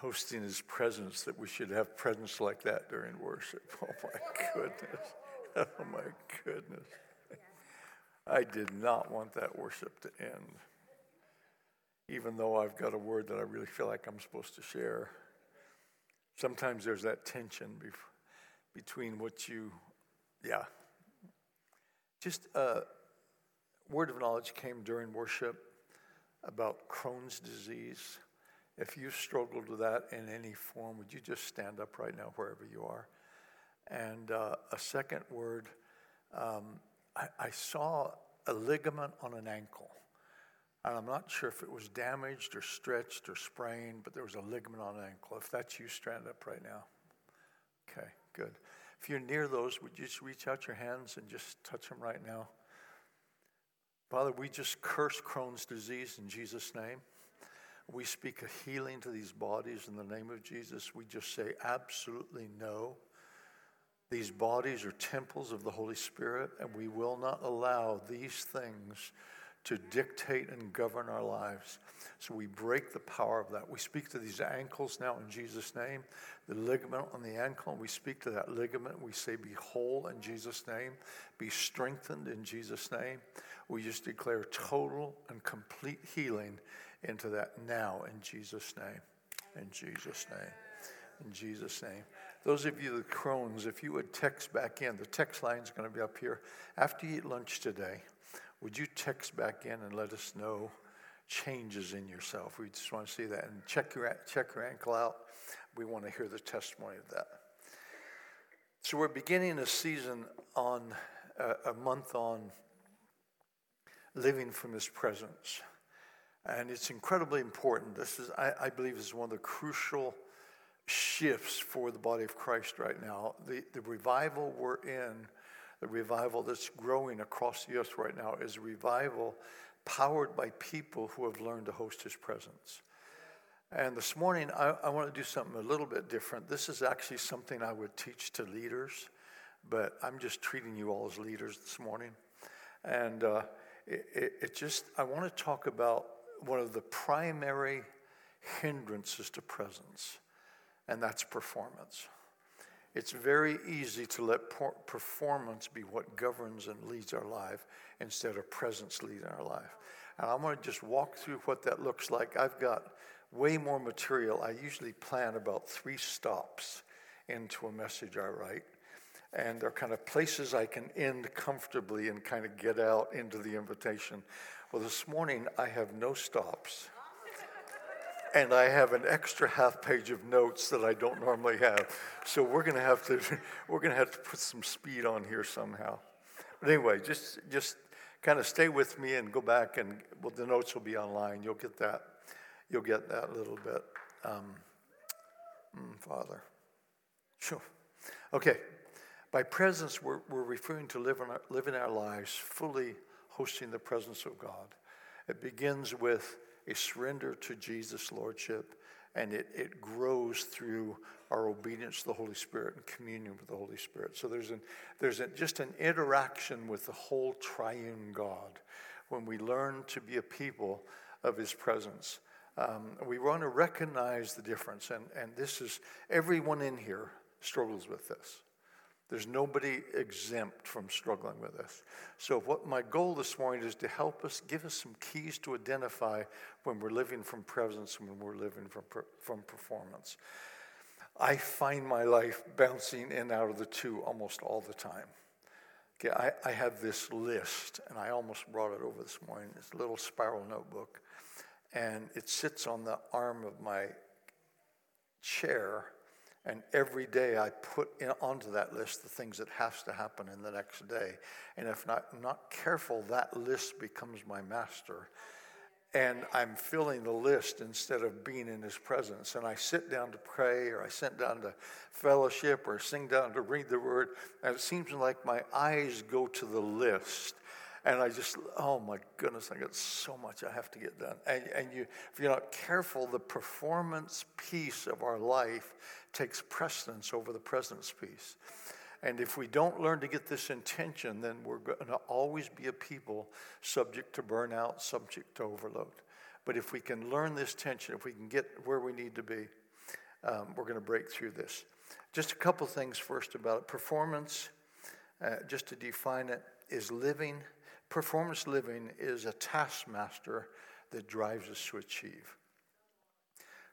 hosting his presence that we should have presence like that during worship. Oh my goodness. Oh my goodness. I did not want that worship to end. Even though I've got a word that I really feel like I'm supposed to share. Sometimes there's that tension between what you, yeah. Just a word of knowledge came during worship about Crohn's disease. If you struggled with that in any form, would you just stand up right now, wherever you are? And uh, a second word, um, I, I saw a ligament on an ankle. And I'm not sure if it was damaged or stretched or sprained, but there was a ligament on an ankle. If that's you, stand up right now. Okay, good. If you're near those, would you just reach out your hands and just touch them right now? Father, we just curse Crohn's disease in Jesus' name. We speak a healing to these bodies in the name of Jesus. We just say absolutely no. These bodies are temples of the Holy Spirit, and we will not allow these things to dictate and govern our lives. So we break the power of that. We speak to these ankles now in Jesus' name. The ligament on the ankle, we speak to that ligament. We say, Be whole in Jesus' name. Be strengthened in Jesus' name. We just declare total and complete healing into that now in Jesus' name. In Jesus' name. In Jesus' name. Those of you the Crohn's, if you would text back in, the text line is going to be up here. After you eat lunch today, would you text back in and let us know changes in yourself? We just want to see that. And check your, check your ankle out. We want to hear the testimony of that. So we're beginning a season on, uh, a month on living from his presence. And it's incredibly important. This is, I, I believe, is one of the crucial shifts for the body of Christ right now. The, the revival we're in, the revival that's growing across the earth right now, is a revival powered by people who have learned to host his presence. And this morning, I, I want to do something a little bit different. This is actually something I would teach to leaders, but I'm just treating you all as leaders this morning. And uh, it, it, it just, I want to talk about one of the primary hindrances to presence, and that's performance. It's very easy to let performance be what governs and leads our life instead of presence leading our life. And I'm going to just walk through what that looks like. I've got way more material. I usually plan about three stops into a message I write. And they're kind of places I can end comfortably and kind of get out into the invitation. Well, this morning I have no stops. And I have an extra half page of notes that I don't normally have. So we're going to have to we're to have to put some speed on here somehow. But anyway, just just kind of stay with me and go back and well, the notes will be online. You'll get that. You'll get that little bit. Um, mm, Father. Sure. Okay. By presence, we're, we're referring to living our, living our lives fully hosting the presence of God. It begins with a surrender to Jesus' Lordship, and it, it grows through our obedience to the Holy Spirit and communion with the Holy Spirit. So there's, an, there's a, just an interaction with the whole triune God when we learn to be a people of His presence. Um, we want to recognize the difference, and, and this is everyone in here struggles with this. There's nobody exempt from struggling with this. So, what my goal this morning is to help us, give us some keys to identify when we're living from presence and when we're living from, from performance. I find my life bouncing in and out of the two almost all the time. Okay, I, I have this list, and I almost brought it over this morning. It's a little spiral notebook, and it sits on the arm of my chair and every day I put in, onto that list the things that has to happen in the next day. And if not, not careful, that list becomes my master. And I'm filling the list instead of being in his presence. And I sit down to pray, or I sit down to fellowship, or sing down to read the word. And it seems like my eyes go to the list and I just, oh my goodness, I got so much I have to get done. And, and you, if you're not careful, the performance piece of our life takes precedence over the presence piece. And if we don't learn to get this intention, then we're going to always be a people subject to burnout, subject to overload. But if we can learn this tension, if we can get where we need to be, um, we're going to break through this. Just a couple things first about it. Performance, uh, just to define it, is living. Performance living is a taskmaster that drives us to achieve.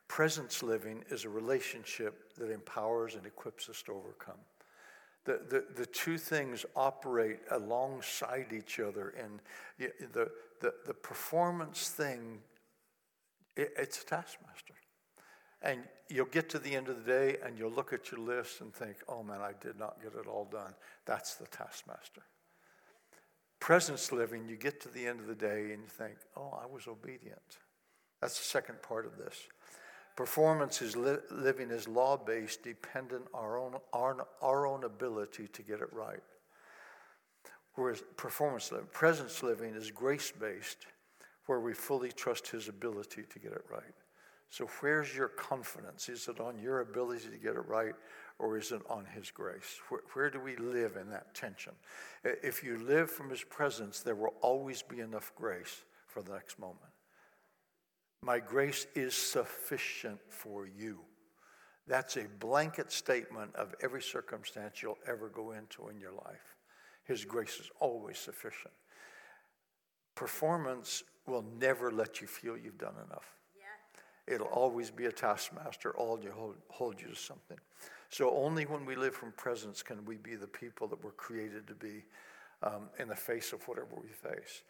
Presence living is a relationship that empowers and equips us to overcome. The, the, the two things operate alongside each other, and the, the, the performance thing, it, it's a taskmaster. And you'll get to the end of the day and you'll look at your list and think, oh man, I did not get it all done. That's the taskmaster. Presence living, you get to the end of the day and you think, oh, I was obedient. That's the second part of this. Performance is li- living is law based, dependent on our own, our, our own ability to get it right. Whereas performance living, presence living is grace based, where we fully trust His ability to get it right. So, where's your confidence? Is it on your ability to get it right, or is it on His grace? Where, where, do we live in that tension? If you live from His presence, there will always be enough grace for the next moment. My grace is sufficient for you. That's a blanket statement of every circumstance you'll ever go into in your life. His grace is always sufficient. Performance will never let you feel you've done enough. It'll always be a taskmaster, all you hold, hold you to something. So only when we live from presence can we be the people that we're created to be um, in the face of whatever we face.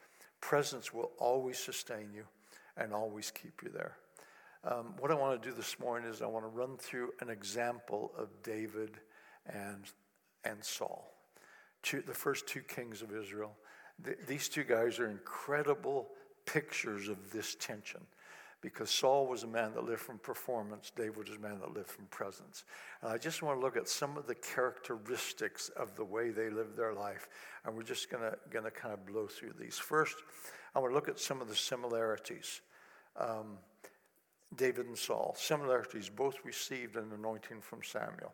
Presence will always sustain you and always keep you there. Um, what I want to do this morning is I want to run through an example of David and, and Saul, two, the first two kings of Israel. The, these two guys are incredible pictures of this tension because Saul was a man that lived from performance, David was a man that lived from presence. And I just want to look at some of the characteristics of the way they lived their life, and we're just going to, going to kind of blow through these. First, I want to look at some of the similarities. Um, David and Saul, similarities, both received an anointing from Samuel.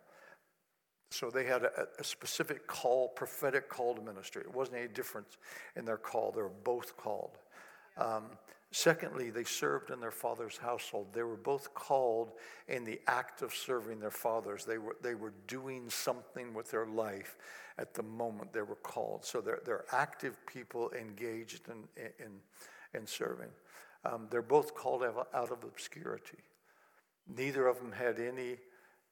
So they had a, a, specific call, prophetic call to ministry. It wasn't any difference in their call. They were both called. Um, Secondly, they served in their father's household. They were both called in the act of serving their fathers. They were, they were doing something with their life at the moment they were called. So they're, they're active people engaged in, in, in serving. Um, they're both called out of obscurity. Neither of them had any,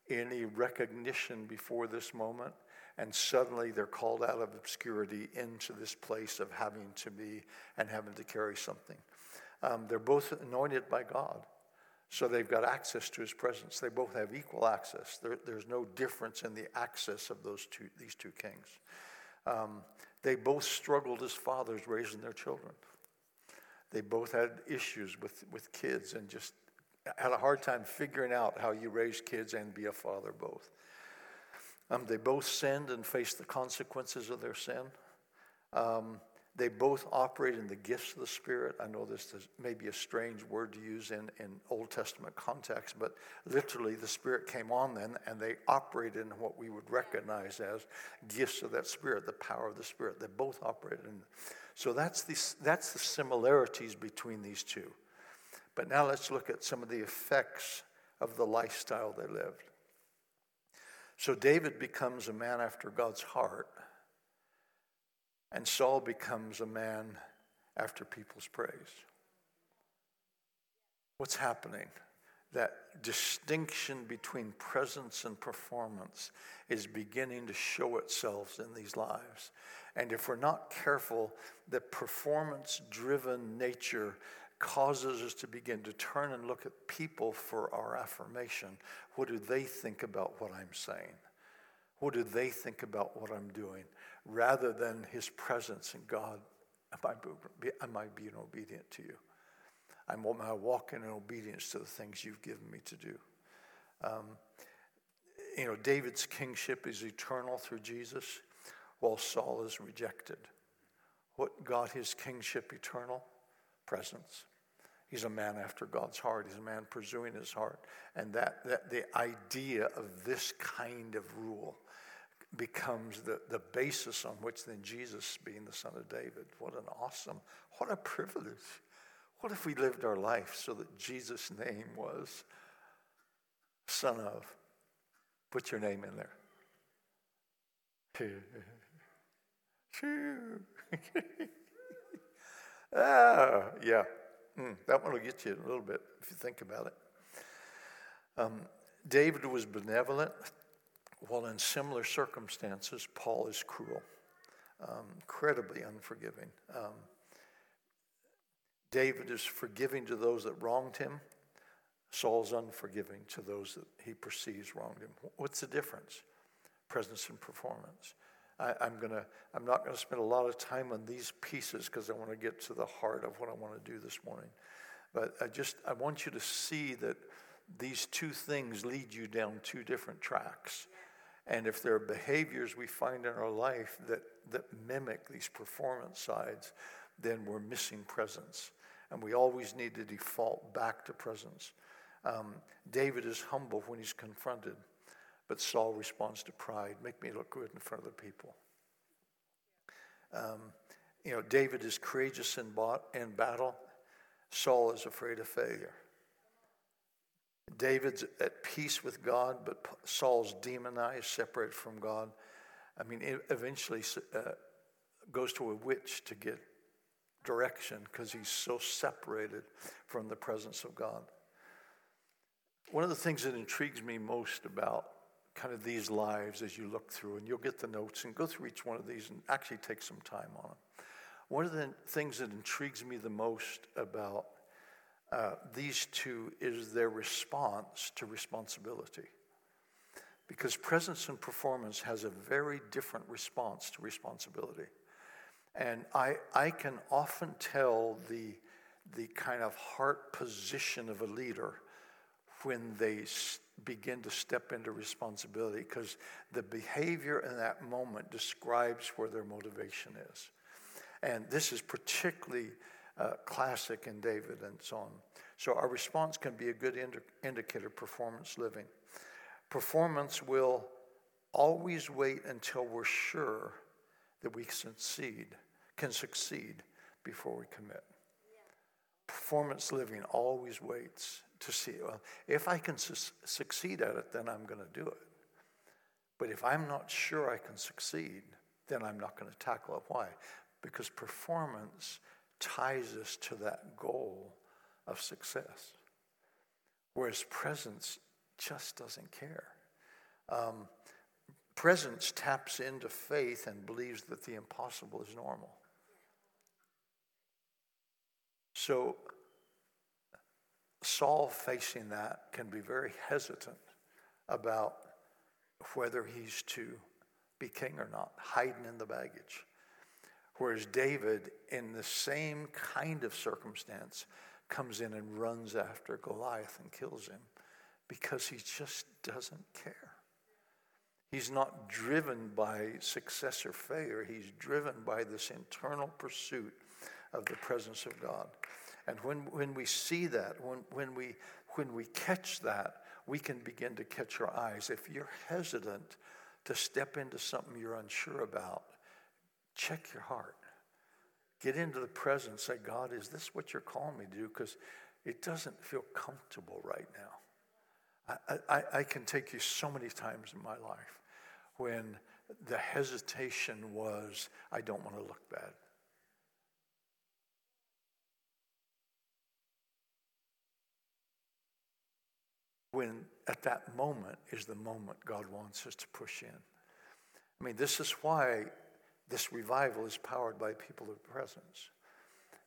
any recognition before this moment, and suddenly they're called out of obscurity into this place of having to be and having to carry something. Um, they're both anointed by God. So they've got access to his presence. They both have equal access. There, there's no difference in the access of those two, these two kings. Um, they both struggled as fathers raising their children. They both had issues with, with kids and just had a hard time figuring out how you raise kids and be a father both. Um, they both sinned and faced the consequences of their sin. Um, they both operate in the gifts of the Spirit. I know this is maybe a strange word to use in, in Old Testament context, but literally the Spirit came on them and they operated in what we would recognize as gifts of that Spirit, the power of the Spirit. They both operated in. So that's the, that's the similarities between these two. But now let's look at some of the effects of the lifestyle they lived. So David becomes a man after God's heart and Saul becomes a man after people's praise. What's happening? That distinction between presence and performance is beginning to show itself in these lives. And if we're not careful, the performance driven nature causes us to begin to turn and look at people for our affirmation. What do they think about what I'm saying? What do they think about what I'm doing? Rather than his presence and God, am I, am I being obedient to you? I'm I walking in obedience to the things you've given me to do? Um, you know, David's kingship is eternal through Jesus, while Saul is rejected. What got his kingship eternal? Presence. He's a man after God's heart. He's a man pursuing his heart. And that, that the idea of this kind of rule becomes the, the basis on which then Jesus, being the Son of David, what an awesome, what a privilege. What if we lived our life so that Jesus' name was son of. Put your name in there. ah, yeah. Mm, that one will get you a little bit if you think about it. Um, David was benevolent, while in similar circumstances, Paul is cruel, um, incredibly unforgiving. Um, David is forgiving to those that wronged him. Saul's unforgiving to those that he perceives wronged him. What's the difference? Presence and performance. I, am gonna. I'm not going to spend a lot of time on these pieces because I want to get to the heart of what I want to do this morning. But I just I want you to see that these two things lead you down two different tracks. And if there are behaviors we find in our life that, that mimic these performance sides, then we're missing presence. And we always need to default back to presence. Um, David is humble when he's confronted, but Saul responds to pride make me look good in front of the people. Um, you know, David is courageous in, bot, in battle, Saul is afraid of failure. David's at peace with God, but Saul's demonized, separate from God. I mean, eventually uh, goes to a witch to get direction because he's so separated from the presence of God. One of the things that intrigues me most about kind of these lives as you look through, and you'll get the notes and go through each one of these and actually take some time on them. One of the things that intrigues me the most about uh, these two is their response to responsibility. Because presence and performance has a very different response to responsibility. And I, I can often tell the, the kind of heart position of a leader when they begin to step into responsibility because the behavior in that moment describes where their motivation is. And this is particularly uh, classic in David and Saul. So our response can be a good indi- indicator of performance living. Performance will always wait until we're sure that we succeed, can succeed before we commit. Performance living always waits to see, well, if I can su- succeed at it, then I'm going to do it. But if I'm not sure I can succeed, then I'm not going to tackle it. Why? Because performance ties us to that goal of success. Whereas presence just doesn't care. Um, presence taps into faith and believes that the impossible is normal. So, Saul facing that can be very hesitant about whether he's to be king or not, hiding in the baggage. Whereas David, in the same kind of circumstance, comes in and runs after Goliath and kills him because he just doesn't care. He's not driven by success or failure, he's driven by this internal pursuit of the presence of God. And when, when we see that, when, when, we, when we catch that, we can begin to catch our eyes. If you're hesitant to step into something you're unsure about, check your heart. Get into the presence. Say, God, is this what you're calling me to do? Because it doesn't feel comfortable right now. I, I, I can take you so many times in my life when the hesitation was, I don't want to look bad. When at that moment is the moment God wants us to push in. I mean, this is why this revival is powered by people of presence.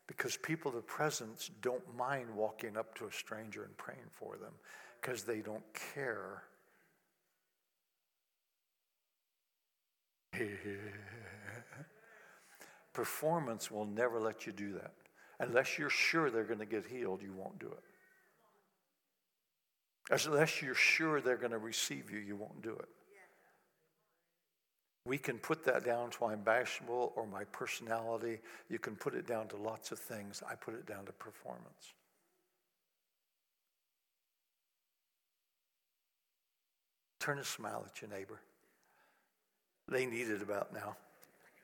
Because people of presence don't mind walking up to a stranger and praying for them because they don't care. Performance will never let you do that. Unless you're sure they're going to get healed, you won't do it. Unless you're sure they're going to receive you, you won't do it. We can put that down to I'm bashful or my personality. You can put it down to lots of things. I put it down to performance. Turn a smile at your neighbor. They need it about now.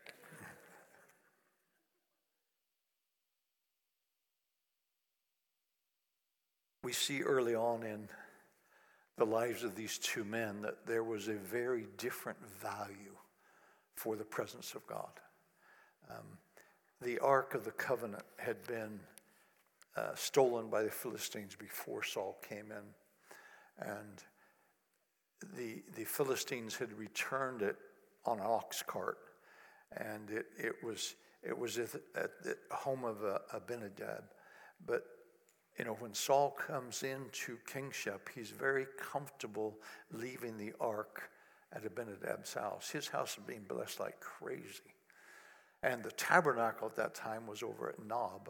we see early on in the lives of these two men that there was a very different value for the presence of God. Um, the Ark of the Covenant had been uh, stolen by the Philistines before Saul came in. And the, the Philistines had returned it on an ox cart. And it, it, was, it was at the home of uh, Abinadab. But, you know, when Saul comes into kingship, he's very comfortable leaving the ark at Abinadab's house. His house is being blessed like crazy. And the tabernacle at that time was over at Nob,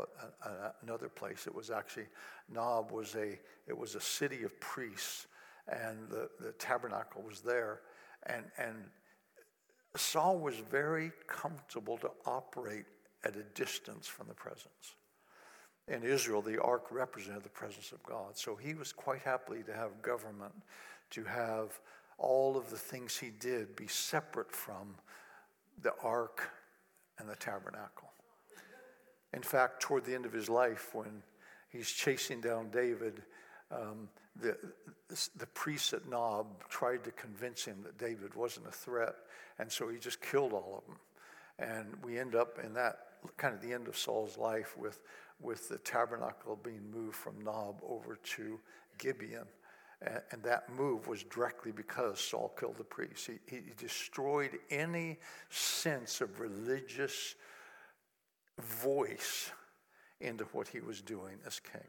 another place. It was actually Nob was a it was a city of priests, and the, the tabernacle was there. And and Saul was very comfortable to operate at a distance from the presence. In Israel, the ark represented the presence of God, so he was quite happily to have government, to have all of the things he did be separate from the ark and the tabernacle. In fact, toward the end of his life, when he's chasing down David, um, the, the priests at Nob tried to convince him that David wasn't a threat, and so he just killed all of them. And we end up in that kind of the end of Saul's life with, with the tabernacle being moved from Nob over to Gibeon. And, and that move was directly because Saul killed the priests. He, he destroyed any sense of religious voice into what he was doing as king.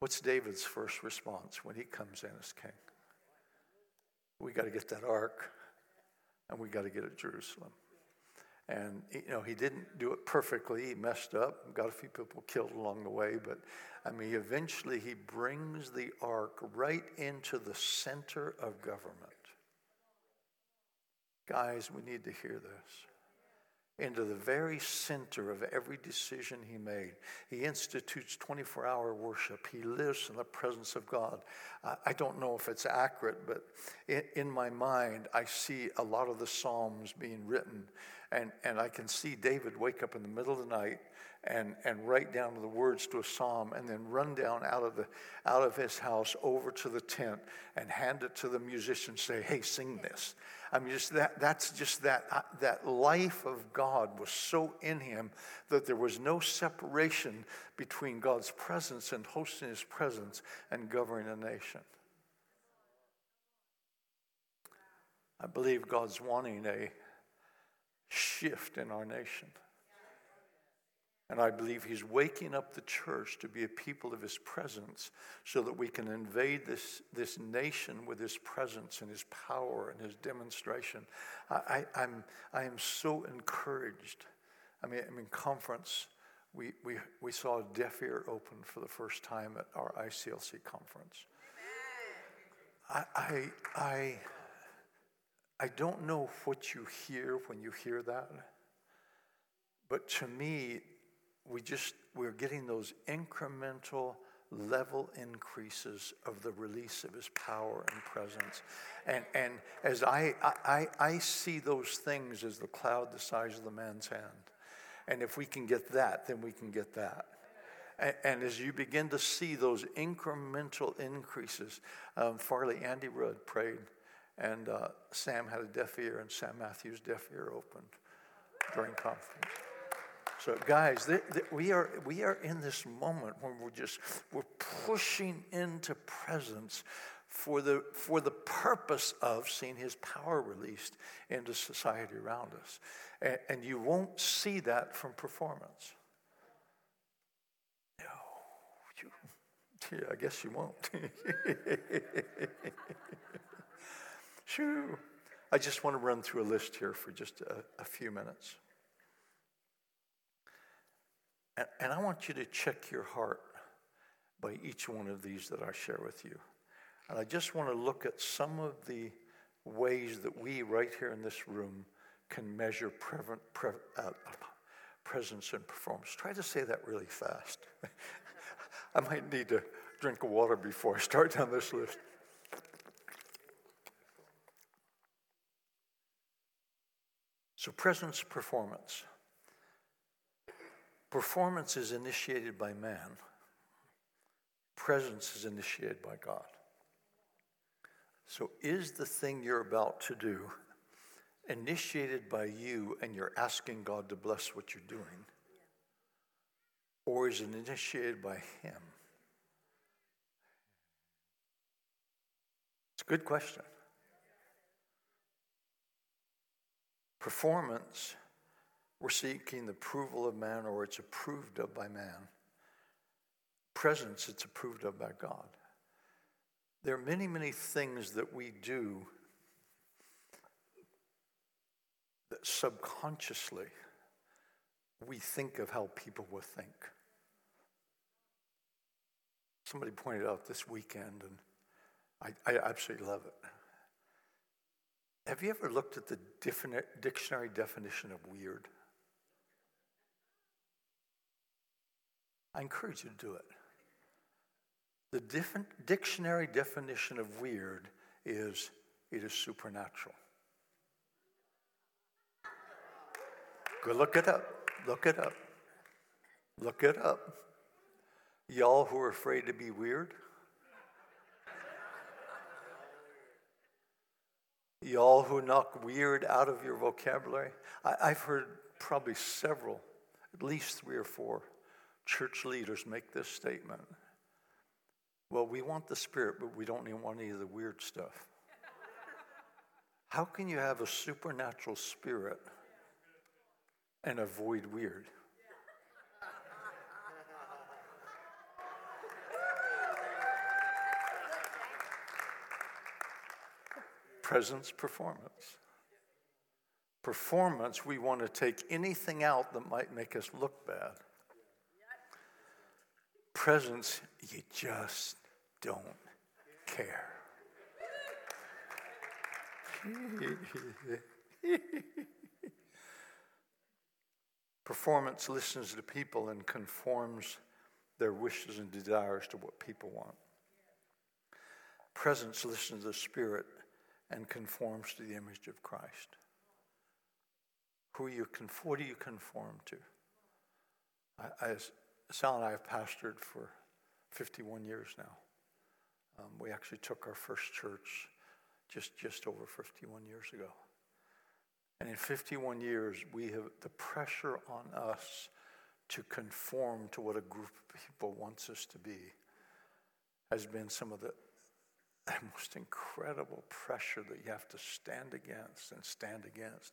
What's David's first response when he comes in as king? We got to get that ark and we got to get it Jerusalem. And you know, he didn't do it perfectly. He messed up, got a few people killed along the way, but I mean, eventually he brings the ark right into the center of government. Guys, we need to hear this into the very center of every decision he made. He institutes 24 hour worship. He lives in the presence of God. I don't know if it's accurate, but in my mind, I see a lot of the Psalms being written, and, and I can see David wake up in the middle of the night and, and write down the words to a psalm and then run down out of, the, out of his house over to the tent and hand it to the musician say, hey, sing this. I mean, just that, that's just that, uh, that life of God was so in him that there was no separation between God's presence and hosting his presence and governing a nation. I believe God's wanting a shift in our nation. And I believe he's waking up the church to be a people of his presence so that we can invade this, this nation with his presence and his power and his demonstration. I, I, am I am so encouraged. I mean, I mean, conference, we, we, we saw a deaf ear open for the first time at our ICLC conference. I, I, I, I don't know what you hear when you hear that, but to me, we just we're getting those incremental level increases of the release of his power and presence. And and as I, I i see those things as the cloud the size of the man's hand. And if we can get that then we can get that. And, as you begin to see those incremental increases um, farley andy rudd prayed and uh, sam had a deaf ear and sam matthews deaf ear opened during conference so, guys, th- th- we are we are in this moment when we're just we're pushing into presence for the for the purpose of seeing His power released into society around us, and, and you won't see that from performance. No, you, yeah, I guess you won't. Shoo. I just want to run through a list here for just a, a few minutes. And, and I want you to check your heart by each one of these that I share with you. And I just want to look at some of the ways that we, right here in this room, can measure pre- pre- uh, presence and performance. Try to say that really fast. I might need to drink water before I start down this list. So, presence, performance. Performance is initiated by man, presence is initiated by God. So, is the thing you're about to do initiated by you and you're asking God to bless what you're doing? Or is it initiated by Him? It's a good question. Performance, we're seeking the approval of man or it's approved of by man. Presence, it's approved of by God. There are many, many things that we do that subconsciously we think of how people will think. Somebody pointed out this weekend, and I, I absolutely love it. Have you ever looked at the dictionary definition of weird? I encourage you to do it. The dictionary definition of weird is it is supernatural. Go look it up. Look it up. Look it up. Y'all who are afraid to be weird. Y'all who knock weird out of your vocabulary. I, have heard probably several, at least three or four church leaders make this statement. Well, we want the spirit, but we don't even want any of the weird stuff. How can you have a supernatural spirit and avoid weird? Presence, performance. Performance, we want to take anything out that might make us look bad presence, you just don't care. Performance listens to people and conforms their wishes and desires to what people want. Presence listens to the Spirit and conforms to the image of Christ. Who you conf- what do you conform to? I, Sal and I have pastored for 51 years now. Um, we actually took our first church just, just over 51 years ago. And in 51 years, we have the pressure on us to conform to what a group of people wants us to be has been some of the most incredible pressure that you have to stand against and stand against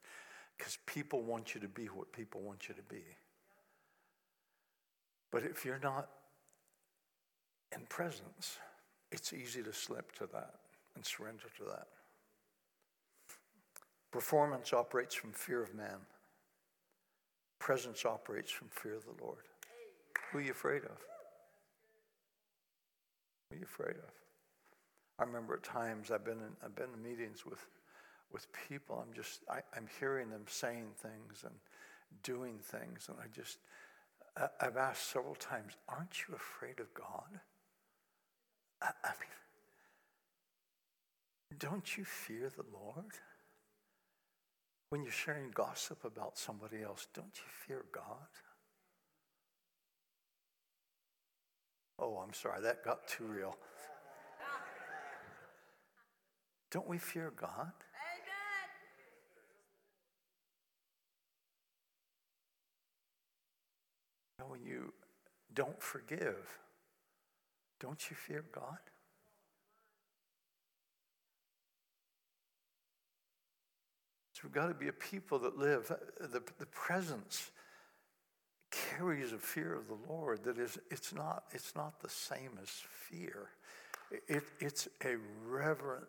because people want you to be what people want you to be. But if you're not in presence, it's easy to slip to that and surrender to that. Performance operates from fear of man. Presence operates from fear of the Lord. Who are you afraid of? Who are you afraid of? I remember at times I've been in, I've been in meetings with, with people. I'm just I, I'm hearing them saying things and doing things, and I just I've asked several times, aren't you afraid of God? I, I mean, don't you fear the Lord? When you're sharing gossip about somebody else, don't you fear God? Oh, I'm sorry, that got too real. Don't we fear God? when you don't forgive, don't you fear God? So we've got to be a people that live. Uh, the, the presence carries a fear of the Lord that is, it's not, it's not the same as fear. It, it's a reverent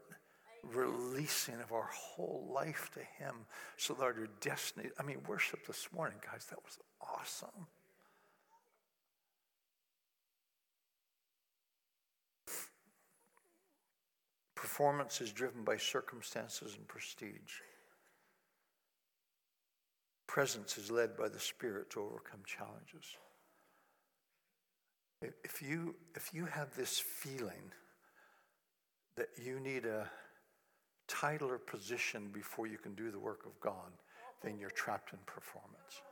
releasing of our whole life to Him so that our destiny, I mean, worship this morning, guys, that was awesome. Performance is driven by circumstances and prestige. Presence is led by the Spirit to overcome challenges. If you, if you have this feeling that you need a title or position before you can do the work of God, then you're trapped in performance.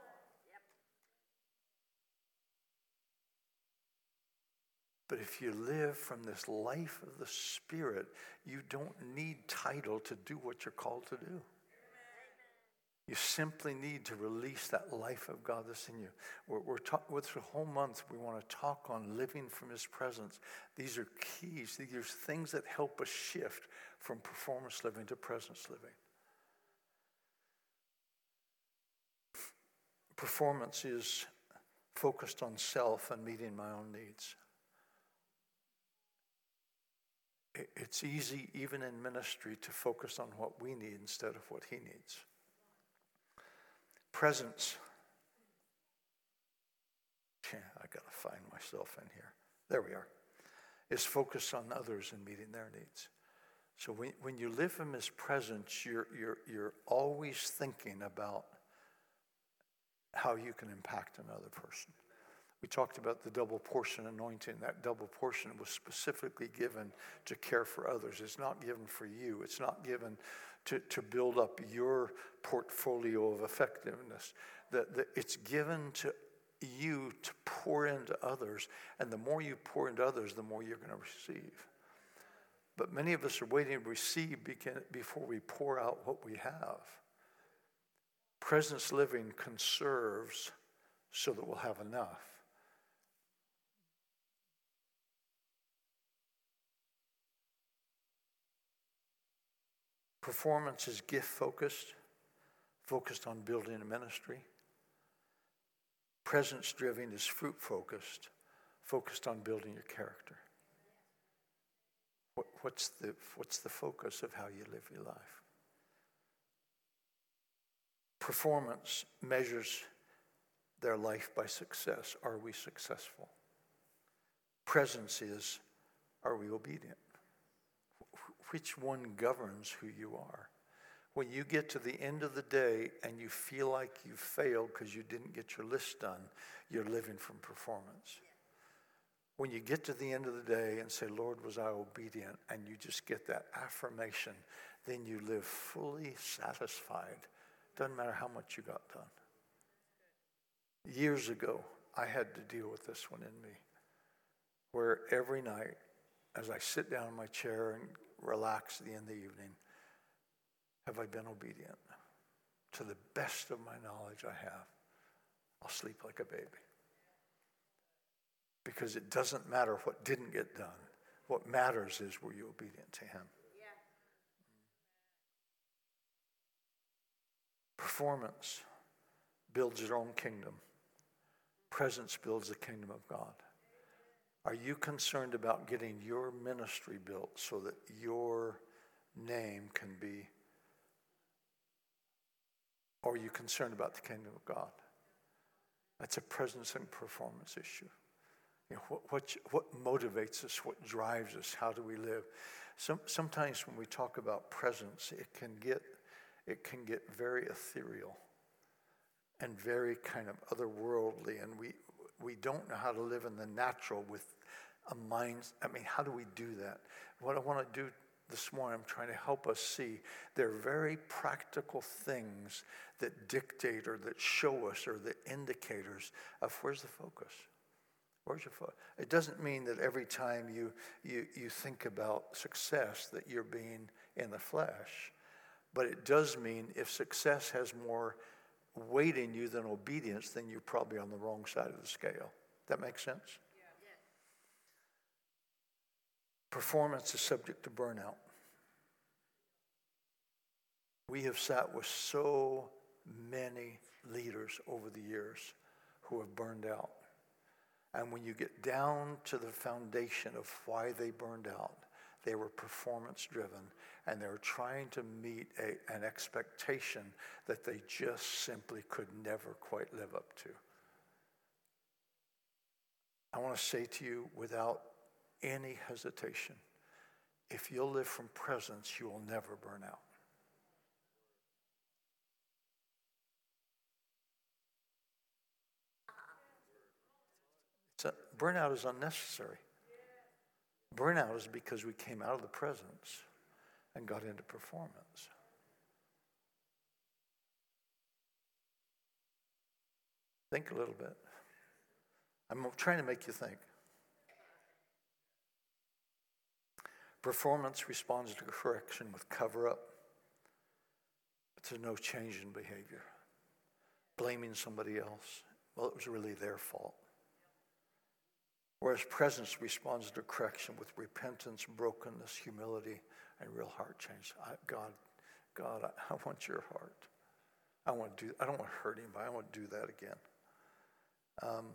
But if you live from this life of the Spirit, you don't need title to do what you're called to do. You simply need to release that life of God that's in you. We're, we're talk, with the whole month, we want to talk on living from His presence. These are keys. These are things that help us shift from performance living to presence living. Performance is focused on self and meeting my own needs. It's easy, even in ministry, to focus on what we need instead of what He needs presence. Yeah, I got to find myself in here. There we are. Is focused on others and meeting their needs. So when, when you live in His presence, you're, you're, you're always thinking about how you can impact another person. We talked about the double portion anointing. That double portion was specifically given to care for others. It's not given for you, it's not given to, to build up your portfolio of effectiveness. That, that it's given to you to pour into others, and the more you pour into others, the more you're going to receive. But many of us are waiting to receive before we pour out what we have. Presence living conserves so that we'll have enough. Performance is gift focused, focused on building a ministry. Presence driven is fruit focused, focused on building your character. What, what's, the, what's the focus of how you live your life? Performance measures their life by success. Are we successful? Presence is, are we obedient? which one governs who you are. When you get to the end of the day and you feel like you failed because you didn't get your list done, you're living from performance. When you get to the end of the day and say, Lord, was I obedient? And you just get that affirmation, then you live fully satisfied. Doesn't matter how much you got done. Years ago, I had to deal with this one in me, where every night, as I sit down in my chair and relax at the end of the evening. Have I been obedient? To the best of my knowledge, I have. I'll sleep like a baby. Because it doesn't matter what didn't get done. What matters is were you obedient to Him? Yeah. Performance builds your own kingdom, presence builds the kingdom of God. Are you concerned about getting your ministry built so that your name can be? Or are you concerned about the kingdom of God? That's a presence and performance issue. You know, what, what, what motivates us? What drives us? How do we live? Some, sometimes when we talk about presence, it can get it can get very ethereal and very kind of otherworldly, and we we don't know how to live in the natural with a mind. I mean, how do we do that? What I want to do this morning, I'm trying to help us see there are very practical things that dictate or that show us or the indicators of where's the focus. Where's your? It doesn't mean that every time you, you, you think about success that you're being in the flesh, but it does mean if success has more weight in you than obedience, then you're probably on the wrong side of the scale. That makes sense? Performance is subject to burnout. We have sat with so many leaders over the years who have burned out. And when you get down to the foundation of why they burned out, they were performance driven and they were trying to meet a, an expectation that they just simply could never quite live up to. I want to say to you without any hesitation if you'll live from presence, you will never burn out. A, burnout is unnecessary. Burnout is because we came out of the presence and got into performance. Think a little bit. I'm trying to make you think. Performance responds to correction with cover up, but there's no change in behavior. Blaming somebody else, well, it was really their fault. Whereas presence responds to correction with repentance, brokenness, humility, and real heart change. I, God, God, I, I, want your heart. I want to do. I don't want to hurt anybody. I want to do that again. Um,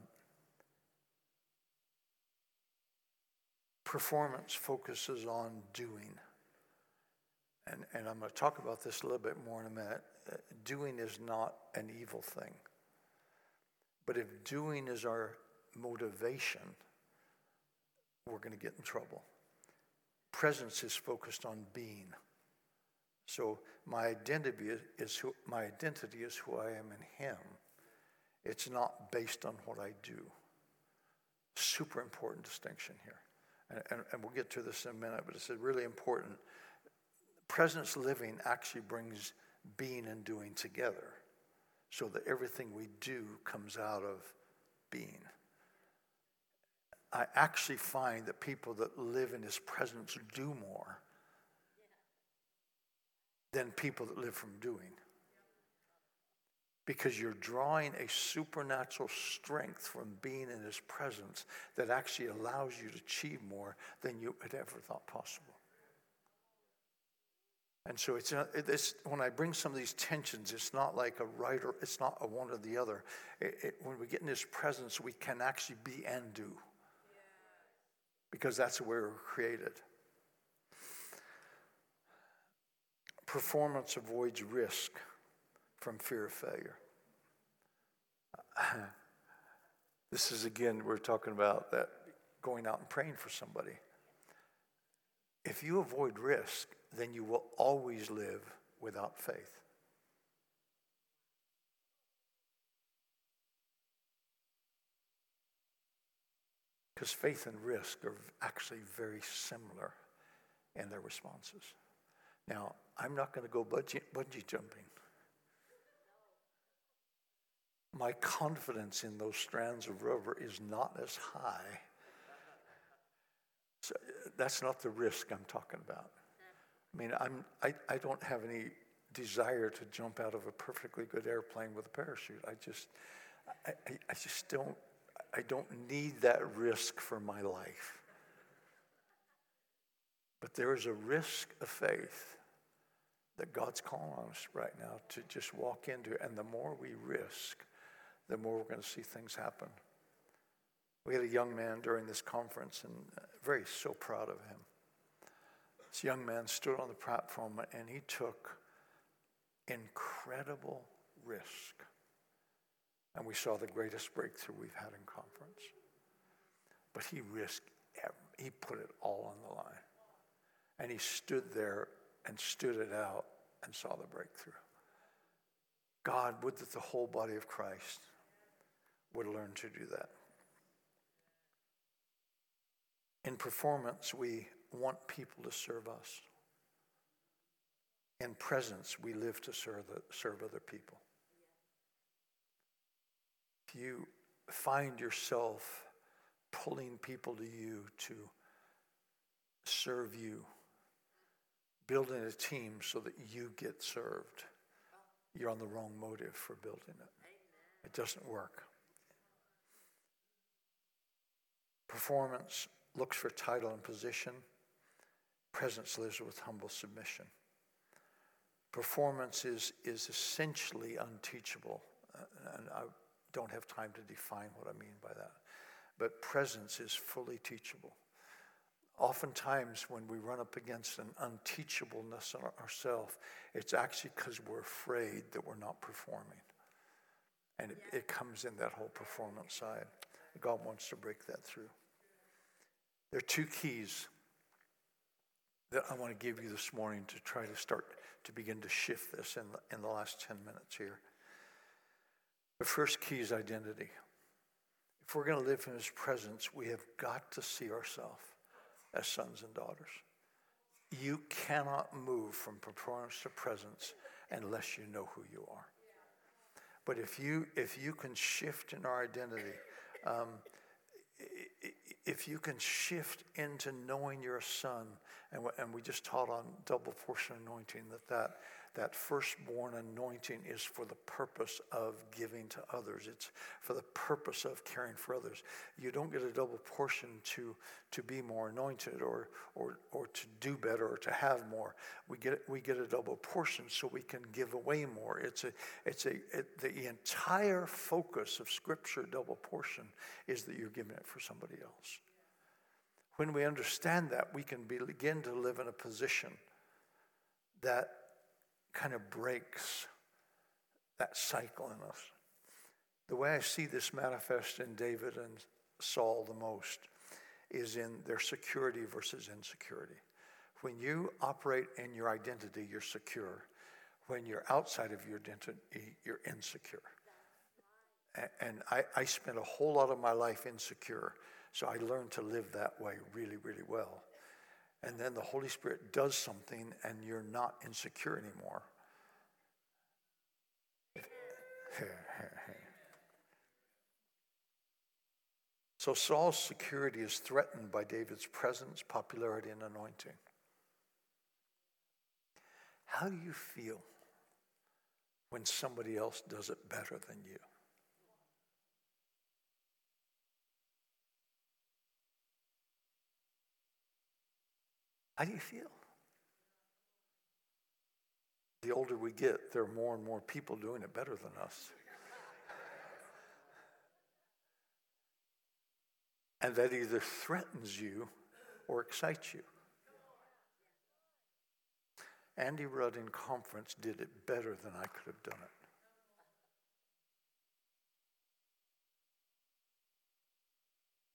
performance focuses on doing. And, and I'm going to talk about this a little bit more in a minute. Uh, doing is not an evil thing. But if doing is our motivation, we're going to get in trouble. Presence is focused on being. So my identity is, who my identity is who I am in Him. It's not based on what I do. Super important distinction here and, and, and we'll get to this in a minute, but it's a really important. Presence living actually brings being and doing together so that everything we do comes out of being. I actually find that people that live in his presence do more than people that live from doing because you're drawing a supernatural strength from being in his presence that actually allows you to achieve more than you had ever thought possible. And so it's, uh, it's when I bring some of these tensions, it's not like a right or it's not a one or the other. It, it, when we get in His presence, we can actually be and do, because that's where we're created. Performance avoids risk from fear of failure. This is again, we're talking about that going out and praying for somebody. If you avoid risk, then you will always live without faith. Because faith and risk are actually very similar in their responses. Now, I'm not going to go bungee, bungee jumping my confidence in those strands of rubber is not as high. So that's not the risk I'm talking about. I mean, I'm, I, I don't have any desire to jump out of a perfectly good airplane with a parachute. I just, I, I, I just don't, I don't need that risk for my life. But there is a risk of faith that God's calling on us right now to just walk into. And the more we risk, the more we're going to see things happen. We had a young man during this conference, and uh, very so proud of him. This young man stood on the platform and he took incredible risk. And we saw the greatest breakthrough we've had in conference. But he risked, he put it all on the line. And he stood there and stood it out and saw the breakthrough. God, would that the whole body of Christ would learn to do that. In performance, we want people to serve us. In presence, we live to serve, serve other people. If you find yourself pulling people to you to serve you, building a team so that you get served, you're on the wrong motive for building it. It doesn't work. Performance looks for title and position. Presence lives with humble submission. Performance is, is essentially unteachable, and I don't have time to define what I mean by that. But presence is fully teachable. Oftentimes, when we run up against an unteachableness in ourselves, it's actually because we're afraid that we're not performing. And it, it comes in that whole performance side. God wants to break that through. There are two keys that I want to give you this morning to try to start to begin to shift this in the, in the last 10 minutes here. The first key is identity. If we're going to live in His presence, we have got to see ourselves as sons and daughters. You cannot move from performance to presence unless you know who you are. But if you if you can shift in our identity, um, if you can shift into knowing you're a son, and, and we just taught on double portion anointing that that that firstborn anointing is for the purpose of giving to others. It's for the purpose of caring for others. You don't get a double portion to, to be more anointed or, or, or to do better or to have more. We get, we get a double portion so we can give away more. It's a, it's a, it, the entire focus of Scripture, double portion, is that you're giving it for somebody else. When we understand that, we can begin to live in a position that kind of breaks that cycle in us. The way I see this manifest in David and Saul the most is in their security versus insecurity. When you operate in your identity, you're secure. When you're outside of your identity, you're insecure. And I, I spent a whole lot of my life insecure, so I learned to live that way really, really well and then the Holy Spirit does something and you're not insecure anymore. so Saul's security is threatened by David's presence, popularity, and anointing. How do you feel when somebody else does it better than you? How do you feel? The older we get, there are more and more people doing it better than us. and that either threatens you or excites you. Andy Rudd in conference did it better than I could have done it.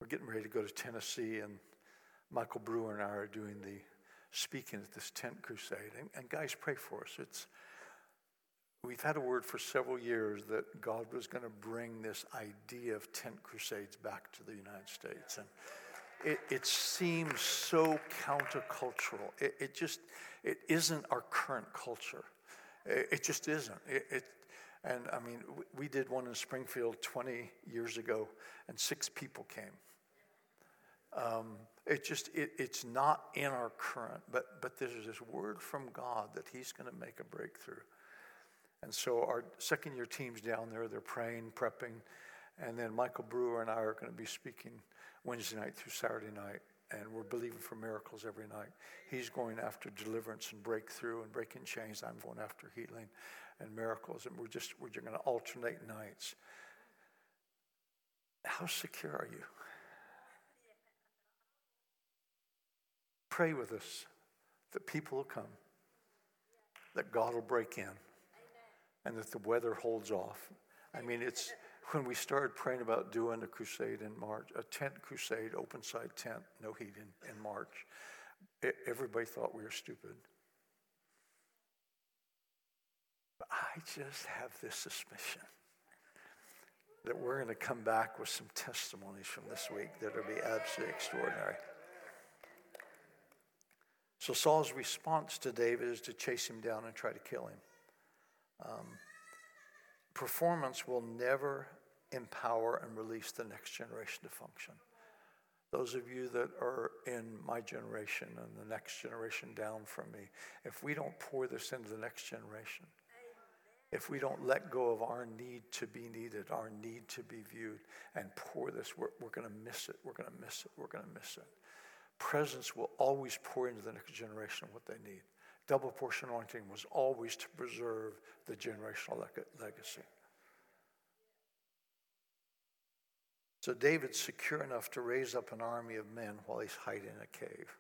We're getting ready to go to Tennessee, and Michael Brewer and I are doing the speaking at this tent crusade. And, and guys, pray for us. It's we've had a word for several years that God was going to bring this idea of tent crusades back to the United States, and it, it seems so countercultural. It, it, just it isn't our current culture. It, it just isn't. It, and I mean, we did one in Springfield 20 years ago, and six people came. Um, it just it, it's not in our current, but but there's this word from God that He's going to make a breakthrough. And so our second year teams down there, they're praying, prepping, and then Michael Brewer and I are going to be speaking Wednesday night through Saturday night, and we're believing for miracles every night. He's going after deliverance and breakthrough and breaking chains. I'm going after healing and miracles, and we're just we're just going to alternate nights. How secure are you? Pray with us that people will come, that God will break in, and that the weather holds off. I mean, it's when we started praying about doing a crusade in March, a tent crusade, open side tent, no heating in March, everybody thought we were stupid. But I just have this suspicion that we're going to come back with some testimonies from this week that will be absolutely extraordinary. So Saul's response to David is to chase him down and try to kill him. Um, performance will never empower and release the next generation to function. Those of you that are in my generation and the next generation down from me, if we don't pour this into the next generation, if we don't let go of our need to be needed, our need to be viewed, and pour this, we're, we're going to miss it. We're going to miss it. We're going to miss it presence will always pour into the next generation what they need. Double portion anointing was always to preserve the generational leg- legacy. So David's secure enough to raise up an army of men while he's hiding in a cave.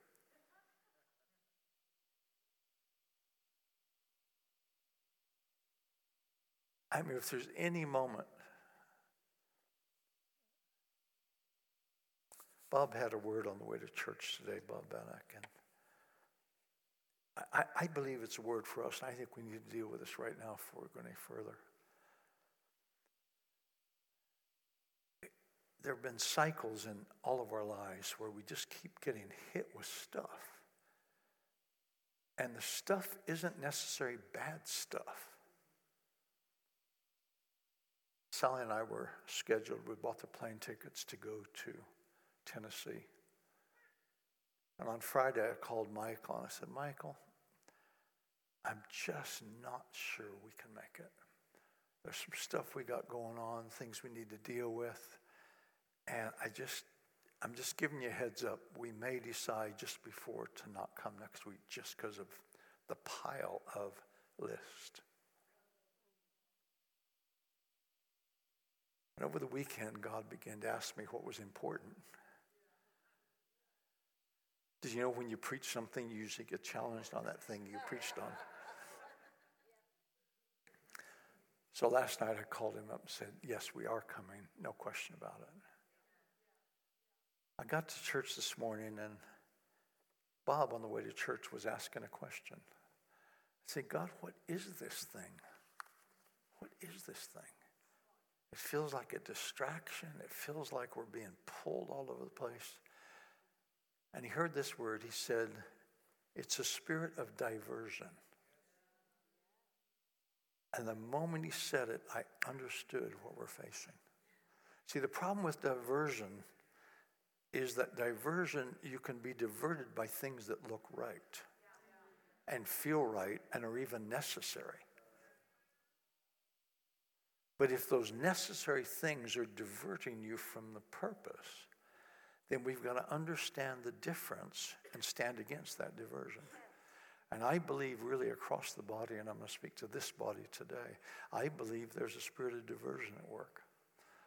I mean, if there's any moment Bob had a word on the way to church today, Bob Bannock, and I, I believe it's a word for us, and I think we need to deal with this right now before we go any further. There have been cycles in all of our lives where we just keep getting hit with stuff. And the stuff isn't necessarily bad stuff. Sally and I were scheduled, we bought the plane tickets to go to Tennessee. And on Friday, I called Michael and I said, Michael, I'm just not sure we can make it. There's some stuff we got going on, things we need to deal with. And I just, I'm just giving you a heads up. We may decide just before to not come next week just because of the pile of list. And over the weekend, God began to ask me what was important. Did you know when you preach something, you usually get challenged on that thing you preached on? So last night I called him up and said, Yes, we are coming, no question about it. I got to church this morning and Bob on the way to church was asking a question. I said, God, what is this thing? What is this thing? It feels like a distraction. It feels like we're being pulled all over the place. And he heard this word. He said, It's a spirit of diversion. And the moment he said it, I understood what we're facing. See, the problem with diversion is that diversion, you can be diverted by things that look right and feel right and are even necessary. But if those necessary things are diverting you from the purpose, then we've got to understand the difference and stand against that diversion. And I believe, really, across the body, and I'm going to speak to this body today, I believe there's a spirit of diversion at work.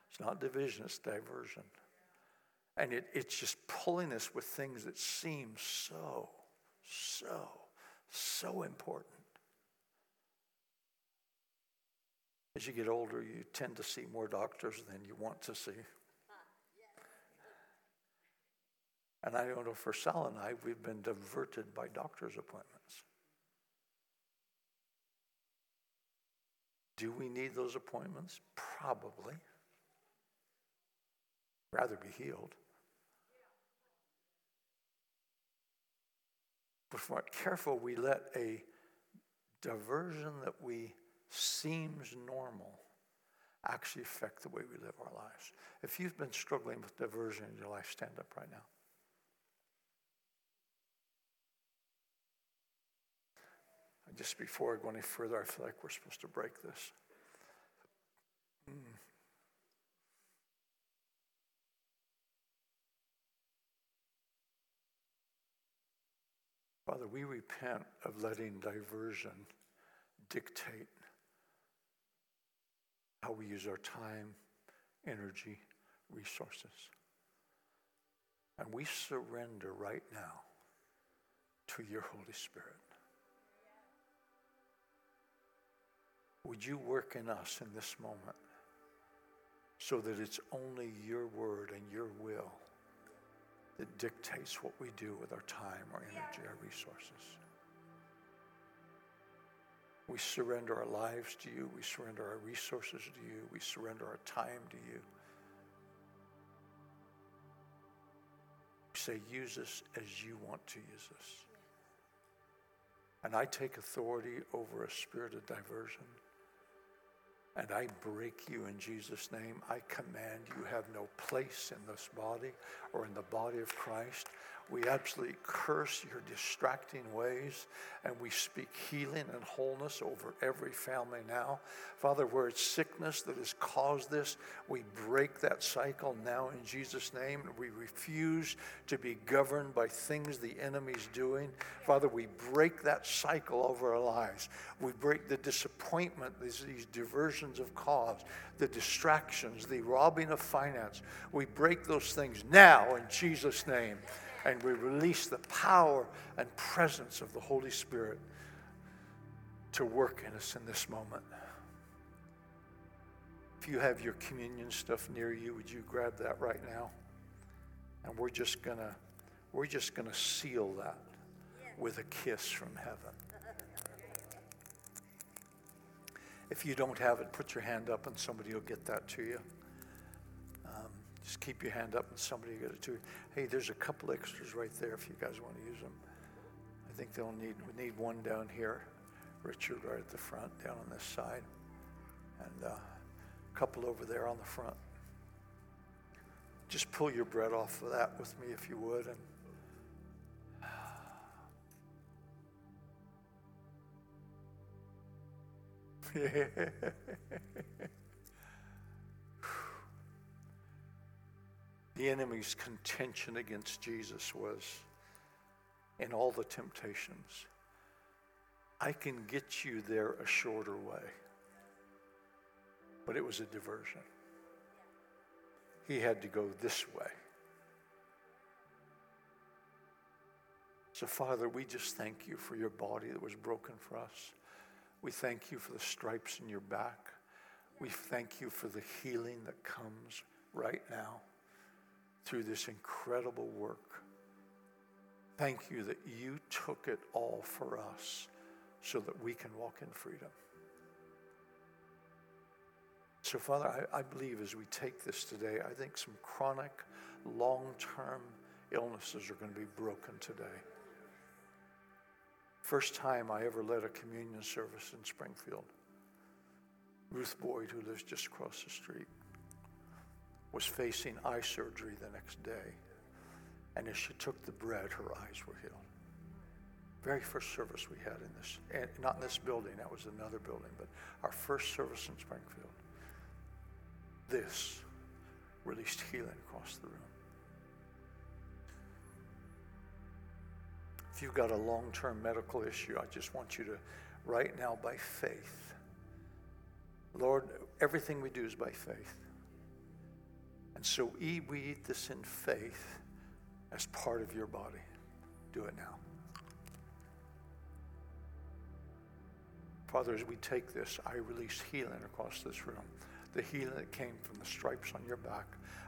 It's not division, it's diversion. And it, it's just pulling us with things that seem so, so, so important. As you get older, you tend to see more doctors than you want to see. And I don't know for Sal and I, we've been diverted by doctor's appointments. Do we need those appointments? Probably. Rather be healed. But if we're careful, we let a diversion that we seems normal actually affect the way we live our lives. If you've been struggling with diversion in your life, stand up right now. Just before I go any further, I feel like we're supposed to break this. Mm. Father, we repent of letting diversion dictate how we use our time, energy, resources. And we surrender right now to your Holy Spirit. Would you work in us in this moment so that it's only your word and your will that dictates what we do with our time, our energy, our resources? We surrender our lives to you. We surrender our resources to you. We surrender our time to you. We say, use us as you want to use us. And I take authority over a spirit of diversion. And I break you in Jesus' name. I command you have no place in this body or in the body of Christ. We absolutely curse your distracting ways and we speak healing and wholeness over every family now. Father, where it's sickness that has caused this, we break that cycle now in Jesus' name. We refuse to be governed by things the enemy's doing. Father, we break that cycle over our lives. We break the disappointment, these, these diversions of cause, the distractions, the robbing of finance. We break those things now in Jesus' name and we release the power and presence of the Holy Spirit to work in us in this moment. If you have your communion stuff near you, would you grab that right now? And we're just gonna we're just gonna seal that with a kiss from heaven. If you don't have it, put your hand up and somebody will get that to you. Just keep your hand up and somebody will get it to you. Hey, there's a couple extras right there if you guys want to use them. I think they'll need, we need one down here. Richard right at the front, down on this side. And uh, a couple over there on the front. Just pull your bread off of that with me if you would. And the enemy's contention against Jesus was in all the temptations. I can get you there a shorter way. But it was a diversion. He had to go this way. So, Father, we just thank you for your body that was broken for us. We thank you for the stripes in your back. We thank you for the healing that comes right now through this incredible work. Thank you that you took it all for us so that we can walk in freedom. So, Father, I, I believe as we take this today, I think some chronic, long term illnesses are going to be broken today. First time I ever led a communion service in Springfield. Ruth Boyd, who lives just across the street, was facing eye surgery the next day. And as she took the bread, her eyes were healed. Very first service we had in this, and not in this building, that was another building, but our first service in Springfield. This released healing across the room. If you've got a long term medical issue, I just want you to, right now, by faith, Lord, everything we do is by faith. And so we eat this in faith as part of your body. Do it now. Father, as we take this, I release healing across this room. The healing that came from the stripes on your back,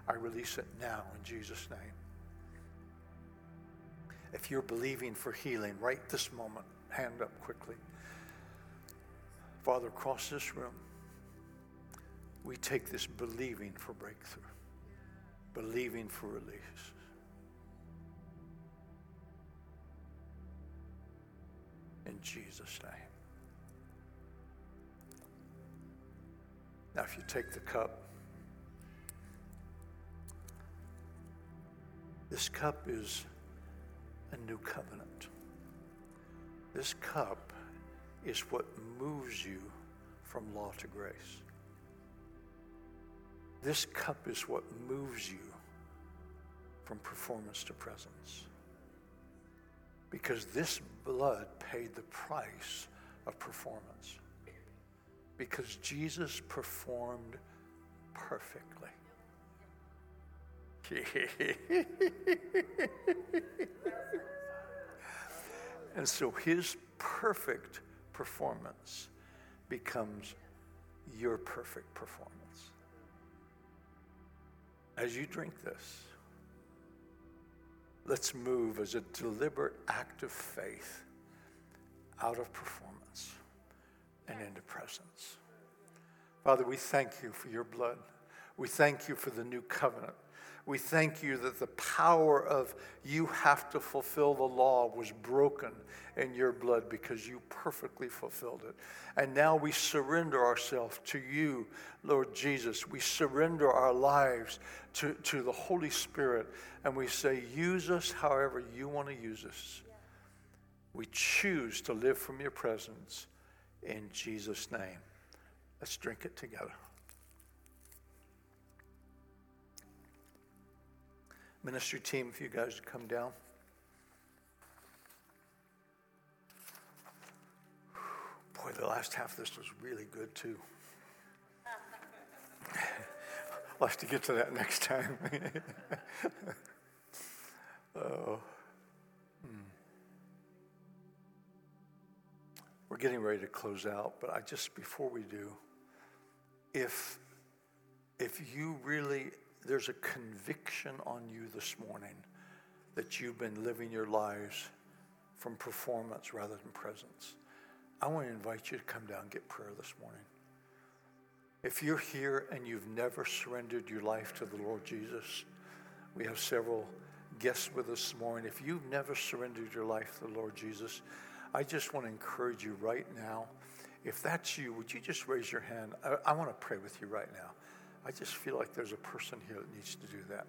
I release it now in Jesus' name. If you're believing for healing right this moment, hand up quickly. Father, across this room, we take this believing for breakthrough, believing for release. In Jesus' name. Now, if you take the cup, this cup is a new covenant. This cup is what moves you from law to grace. This cup is what moves you from performance to presence. Because this blood paid the price of performance. Because Jesus performed perfectly. and so his perfect performance becomes your perfect performance. As you drink this, let's move as a deliberate act of faith out of performance and into presence. Father, we thank you for your blood. We thank you for the new covenant. We thank you that the power of you have to fulfill the law was broken in your blood because you perfectly fulfilled it. And now we surrender ourselves to you, Lord Jesus. We surrender our lives to, to the Holy Spirit and we say, use us however you want to use us. We choose to live from your presence in Jesus' name. Let's drink it together. Ministry team, if you guys would come down. Boy, the last half of this was really good too. I'll have to get to that next time. oh. Hmm. We're getting ready to close out, but I just before we do, if if you really there's a conviction on you this morning that you've been living your lives from performance rather than presence. I want to invite you to come down and get prayer this morning. If you're here and you've never surrendered your life to the Lord Jesus, we have several guests with us this morning. If you've never surrendered your life to the Lord Jesus, I just want to encourage you right now. If that's you, would you just raise your hand? I, I want to pray with you right now. I just feel like there's a person here that needs to do that.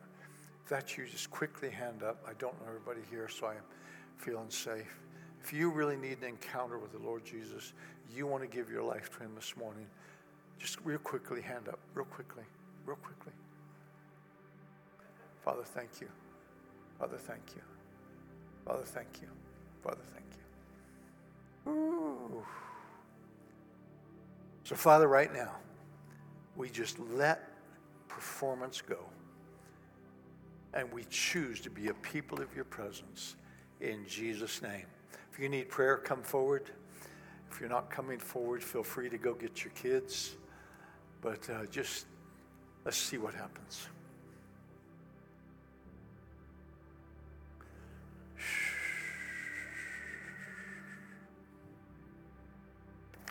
If that's you, just quickly hand up. I don't know everybody here, so I'm feeling safe. If you really need an encounter with the Lord Jesus, you want to give your life to Him this morning, just real quickly hand up, real quickly, real quickly. Father, thank you. Father, thank you. Father, thank you. Father, thank you. Ooh. So, Father, right now, we just let performance go. And we choose to be a people of your presence in Jesus' name. If you need prayer, come forward. If you're not coming forward, feel free to go get your kids. But uh, just let's see what happens.